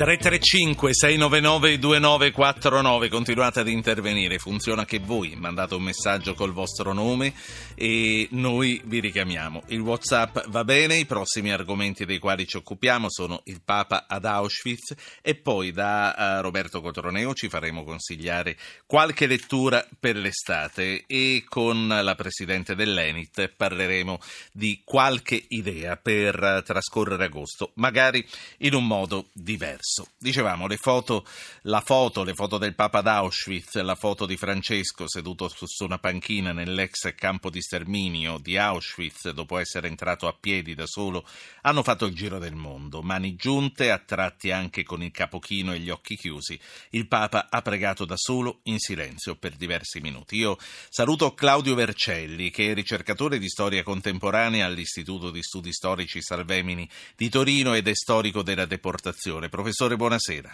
335 699 2949 continuate ad intervenire. Funziona che voi mandate un messaggio col vostro nome e noi vi richiamiamo. Il whatsapp va bene i prossimi argomenti dei quali ci occupiamo sono il Papa ad Auschwitz e poi da uh, Roberto Cotroneo ci faremo consigliare qualche lettura per l'estate e con la Presidente dell'Enit parleremo di qualche idea per trascorrere agosto magari in un modo diverso adesso. Dicevamo, le foto, la foto, le foto del Papa d'Auschwitz, la foto di Francesco seduto su una panchina nell'ex campo di sterminio di Auschwitz dopo essere entrato a piedi da solo, hanno fatto il giro del mondo. Mani giunte, a tratti anche con il capo chino e gli occhi chiusi, il Papa ha pregato da solo in silenzio per diversi minuti. Io saluto Claudio Vercelli, che è ricercatore di storia contemporanea all'Istituto di Studi Storici Salvemini di Torino ed è storico della deportazione. Professore Professore, buonasera.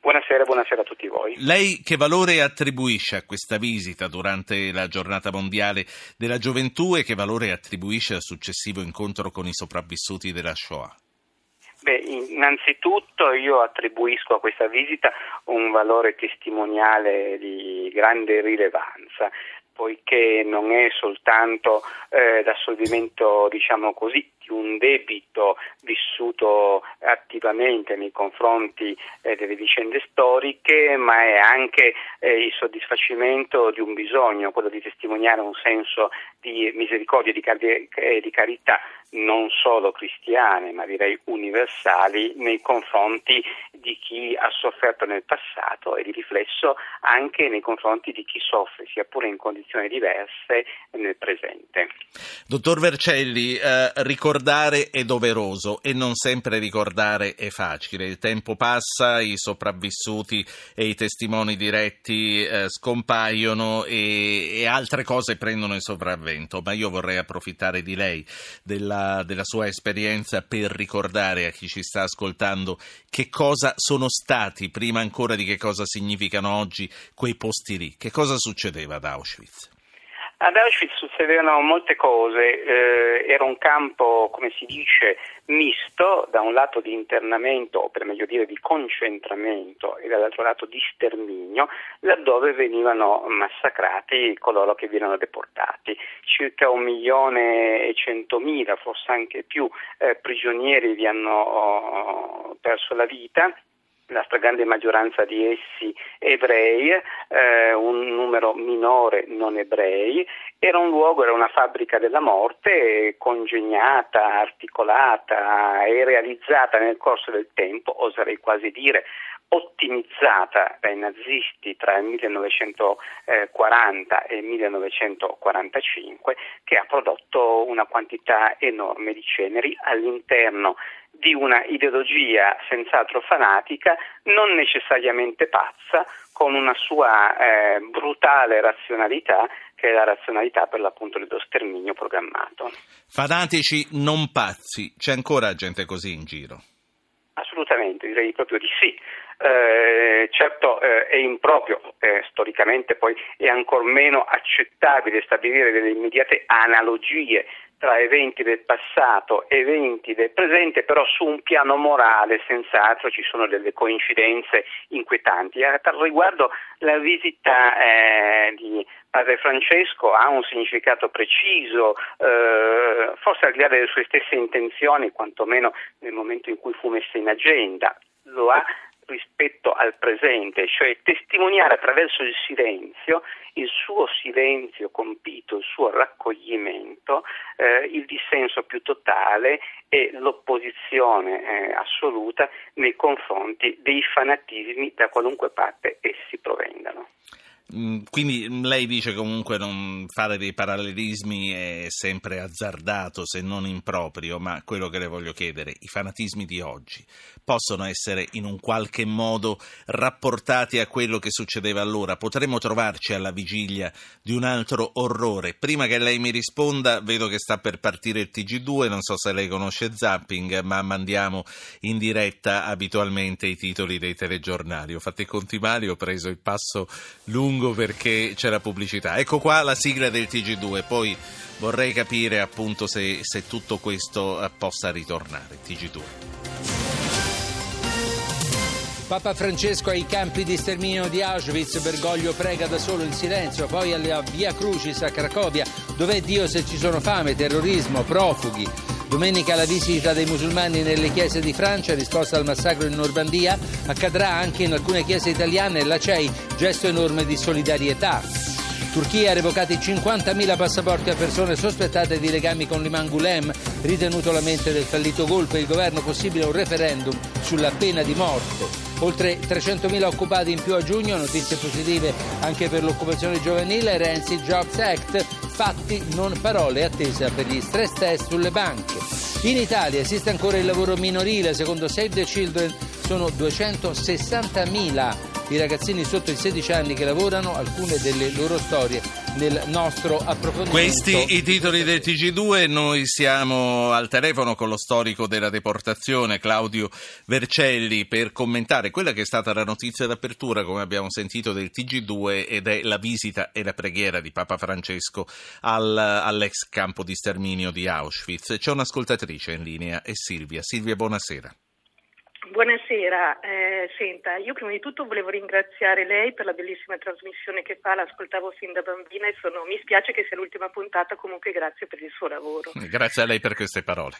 Buonasera, buonasera a tutti voi. Lei che valore attribuisce a questa visita durante la giornata mondiale della gioventù e che valore attribuisce al successivo incontro con i sopravvissuti della Shoah? Beh, innanzitutto io attribuisco a questa visita un valore testimoniale di grande rilevanza poiché non è soltanto eh, l'assolvimento, diciamo così, di un debito vissuto attivamente nei confronti eh, delle vicende storiche, ma è anche eh, il soddisfacimento di un bisogno, quello di testimoniare un senso di misericordia e di, car- di carità non solo cristiane, ma direi universali nei confronti di chi ha sofferto nel passato e di riflesso anche nei confronti di chi soffre, sia pure in condizioni diverse, nel presente. Dottor Vercelli, eh, ricordare è doveroso e non sempre ricordare è facile. Il tempo passa, i sopravvissuti e i testimoni diretti eh, scompaiono e, e altre cose prendono il sopravvento, ma io vorrei approfittare di lei, della, della sua esperienza per ricordare a chi ci sta ascoltando che cosa sono stati, prima ancora di che cosa significano oggi, quei posti lì. Che cosa succedeva ad Auschwitz? Ad Auschwitz succedevano molte cose, eh, era un campo, come si dice, misto, da un lato di internamento, o per meglio dire di concentramento, e dall'altro lato di sterminio, laddove venivano massacrati coloro che venivano deportati. Circa un milione e centomila, forse anche più, eh, prigionieri vi hanno oh, perso la vita la stragrande maggioranza di essi ebrei, eh, un numero minore non ebrei, era un luogo, era una fabbrica della morte congegnata, articolata e realizzata nel corso del tempo, oserei quasi dire ottimizzata dai nazisti tra il 1940 e il 1945 che ha prodotto una quantità enorme di ceneri all'interno di una ideologia senz'altro fanatica, non necessariamente pazza, con una sua eh, brutale razionalità che è la razionalità per l'appunto dello sterminio programmato. Fanatici non pazzi, c'è ancora gente così in giro? Assolutamente, direi proprio di sì. Eh, certo eh, è improprio, eh, storicamente poi è ancor meno accettabile stabilire delle immediate analogie tra eventi del passato e eventi del presente, però su un piano morale senz'altro ci sono delle coincidenze inquietanti. A tal riguardo la visita eh, di Padre Francesco ha un significato preciso, eh, forse al di là delle sue stesse intenzioni, quantomeno nel momento in cui fu messa in agenda. Lo ha rispetto al presente, cioè testimoniare attraverso il silenzio, il suo silenzio compito, il suo raccoglimento, eh, il dissenso più totale e l'opposizione eh, assoluta nei confronti dei fanatismi da qualunque parte essi provengano. Mm, quindi mm, lei dice comunque non fare dei parallelismi è sempre azzardato se non improprio, ma quello che le voglio chiedere, i fanatismi di oggi possono essere in un qualche modo rapportati a quello che succedeva allora? Potremmo trovarci alla vigilia di un altro orrore? Prima che lei mi risponda, vedo che sta per partire il TG2, non so se lei conosce Zapping, ma mandiamo in diretta abitualmente i titoli dei telegiornali. Ho fatto i conti mali, ho preso il passo lungo lungo perché c'è la pubblicità. Ecco qua la sigla del TG2, poi vorrei capire appunto se, se tutto questo eh, possa ritornare. TG2. Papa Francesco ai campi di sterminio di Auschwitz, Bergoglio prega da solo in silenzio, poi alla Via Crucis a Cracovia, dov'è Dio se ci sono fame, terrorismo, profughi. Domenica la visita dei musulmani nelle chiese di Francia, risposta al massacro in Normandia, accadrà anche in alcune chiese italiane, la CEI, gesto enorme di solidarietà. Turchia ha revocati 50.000 passaporti a persone sospettate di legami con l'imam Gulem, ritenuto la mente del fallito golpe. Il governo possibile un referendum sulla pena di morte. Oltre 300.000 occupati in più a giugno, notizie positive anche per l'occupazione giovanile, Renzi Jobs Act, fatti non parole, attesa per gli stress test sulle banche. In Italia esiste ancora il lavoro minorile, secondo Save the Children sono 260.000 i ragazzini sotto i 16 anni che lavorano, alcune delle loro storie nel nostro approfondimento. Questi i titoli del TG2, noi siamo al telefono con lo storico della deportazione Claudio Vercelli per commentare quella che è stata la notizia d'apertura, come abbiamo sentito, del TG2 ed è la visita e la preghiera di Papa Francesco al, all'ex campo di sterminio di Auschwitz. C'è un'ascoltatrice in linea, è Silvia. Silvia, buonasera. Buonasera, eh, senta, io prima di tutto volevo ringraziare lei per la bellissima trasmissione che fa, l'ascoltavo fin da bambina e sono, mi spiace che sia l'ultima puntata, comunque grazie per il suo lavoro. Grazie a lei per queste parole.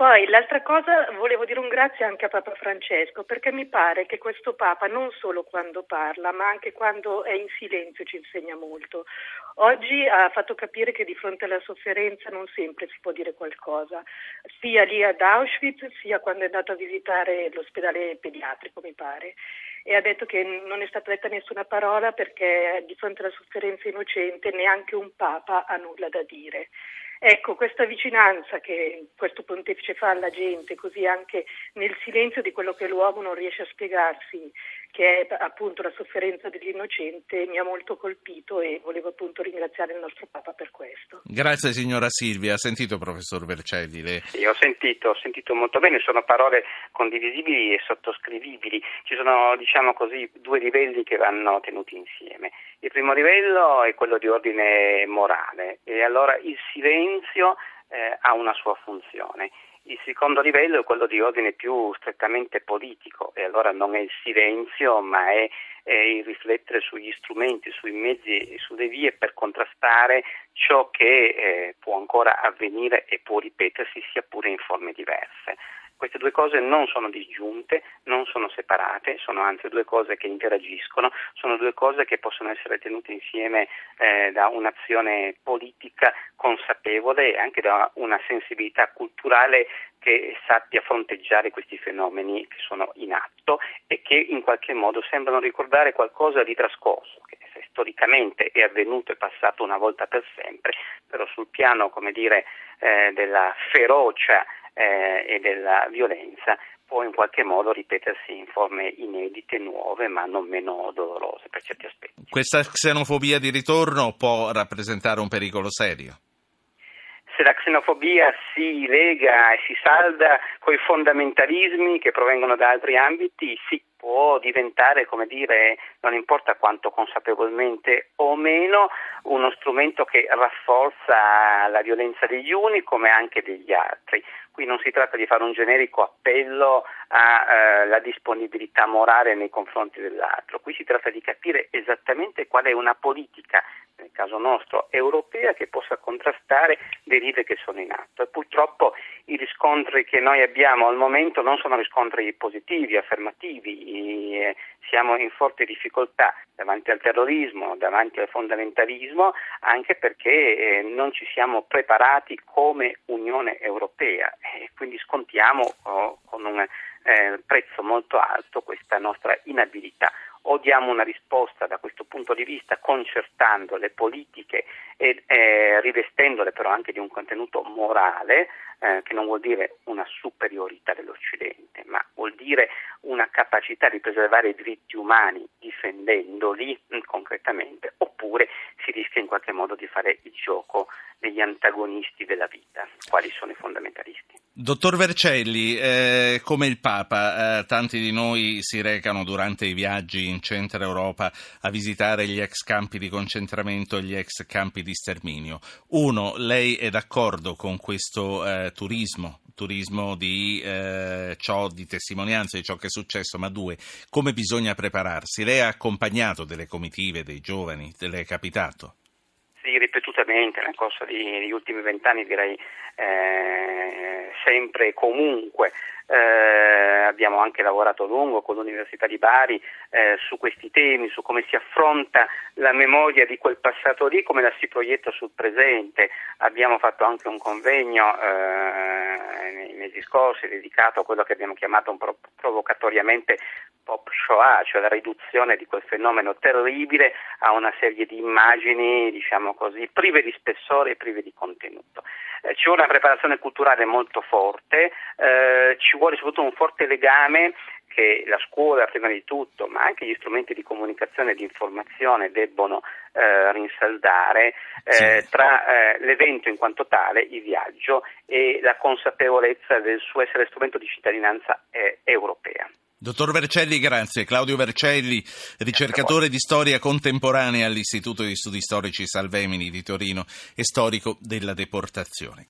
Poi l'altra cosa, volevo dire un grazie anche a Papa Francesco, perché mi pare che questo Papa non solo quando parla, ma anche quando è in silenzio ci insegna molto. Oggi ha fatto capire che di fronte alla sofferenza non sempre si può dire qualcosa, sia lì ad Auschwitz, sia quando è andato a visitare l'ospedale pediatrico, mi pare e ha detto che non è stata detta nessuna parola perché di fronte alla sofferenza innocente neanche un Papa ha nulla da dire. Ecco, questa vicinanza che questo pontefice fa alla gente, così anche nel silenzio di quello che l'uomo non riesce a spiegarsi, che è appunto la sofferenza dell'innocente, mi ha molto colpito e volevo appunto ringraziare il nostro Papa per questo. Grazie signora Silvia, ha sentito professor Vercelli? Le... Sì, ho sentito, ho sentito molto bene, sono parole condivisibili e sottoscrivibili. Ci sono, diciamo così, due livelli che vanno tenuti insieme. Il primo livello è quello di ordine morale e allora il silenzio eh, ha una sua funzione. Il secondo livello è quello di ordine più strettamente politico e allora non è il silenzio ma è, è il riflettere sugli strumenti, sui mezzi e sulle vie per contrastare ciò che eh, può ancora avvenire e può ripetersi sia pure in forme diverse. Due cose non sono disgiunte, non sono separate, sono anzi due cose che interagiscono, sono due cose che possono essere tenute insieme eh, da un'azione politica consapevole e anche da una sensibilità culturale che sappia fronteggiare questi fenomeni che sono in atto e che in qualche modo sembrano ricordare qualcosa di trascorso, che storicamente è avvenuto e passato una volta per sempre, però sul piano, come dire, eh, della ferocia eh, e della violenza può in qualche modo ripetersi in forme inedite, nuove, ma non meno dolorose per certi aspetti. Questa xenofobia di ritorno può rappresentare un pericolo serio? Se la xenofobia si lega e si salda con i fondamentalismi che provengono da altri ambiti, sì, può diventare, come dire, non importa quanto consapevolmente o meno, uno strumento che rafforza la violenza degli uni come anche degli altri. Qui non si tratta di fare un generico appello alla eh, disponibilità morale nei confronti dell'altro, qui si tratta di capire esattamente qual è una politica, nel caso nostro europea, che possa contrastare derive che sono in atto. E purtroppo i riscontri che noi abbiamo al momento non sono riscontri positivi, affermativi, eh, siamo in forte difficoltà davanti al terrorismo, davanti al fondamentalismo, anche perché eh, non ci siamo preparati come Unione Europea. E quindi scontiamo oh, con un eh, prezzo molto alto questa nostra inabilità. O diamo una risposta da questo punto di vista concertando le politiche e eh, rivestendole però anche di un contenuto morale, che non vuol dire una superiorità dell'Occidente, ma vuol dire una capacità di preservare i diritti umani difendendoli mm, concretamente, oppure si rischia in qualche modo di fare il gioco degli antagonisti della vita, quali sono i fondamentalisti. Dottor Vercelli, eh, come il Papa, eh, tanti di noi si recano durante i viaggi in centro Europa a visitare gli ex campi di concentramento e gli ex campi di sterminio. Uno, lei è d'accordo con questo eh, turismo, turismo di eh, ciò, di testimonianza di ciò che è successo, ma due, come bisogna prepararsi? Lei ha accompagnato delle comitive, dei giovani, le è capitato? Sì, ripetutamente nel corso degli ultimi vent'anni direi eh, sempre e comunque. Eh, abbiamo anche lavorato a lungo con l'Università di Bari eh, su questi temi, su come si affronta la memoria di quel passato lì, come la si proietta sul presente. Abbiamo fatto anche un convegno eh, nei mesi scorsi dedicato a quello che abbiamo chiamato provocatoriamente pop Shoah, cioè la riduzione di quel fenomeno terribile a una serie di immagini, diciamo così, prive di spessore e prive di contenuto. Eh, ci vuole una preparazione culturale molto forte, eh, ci vuole soprattutto un forte legame che la scuola prima di tutto, ma anche gli strumenti di comunicazione e di informazione debbono eh, rinsaldare eh, tra eh, l'evento in quanto tale, il viaggio, e la consapevolezza del suo essere strumento di cittadinanza eh, europea. Dottor Vercelli, grazie. Claudio Vercelli, ricercatore di storia contemporanea all'Istituto di Studi Storici Salvemini di Torino e storico della deportazione.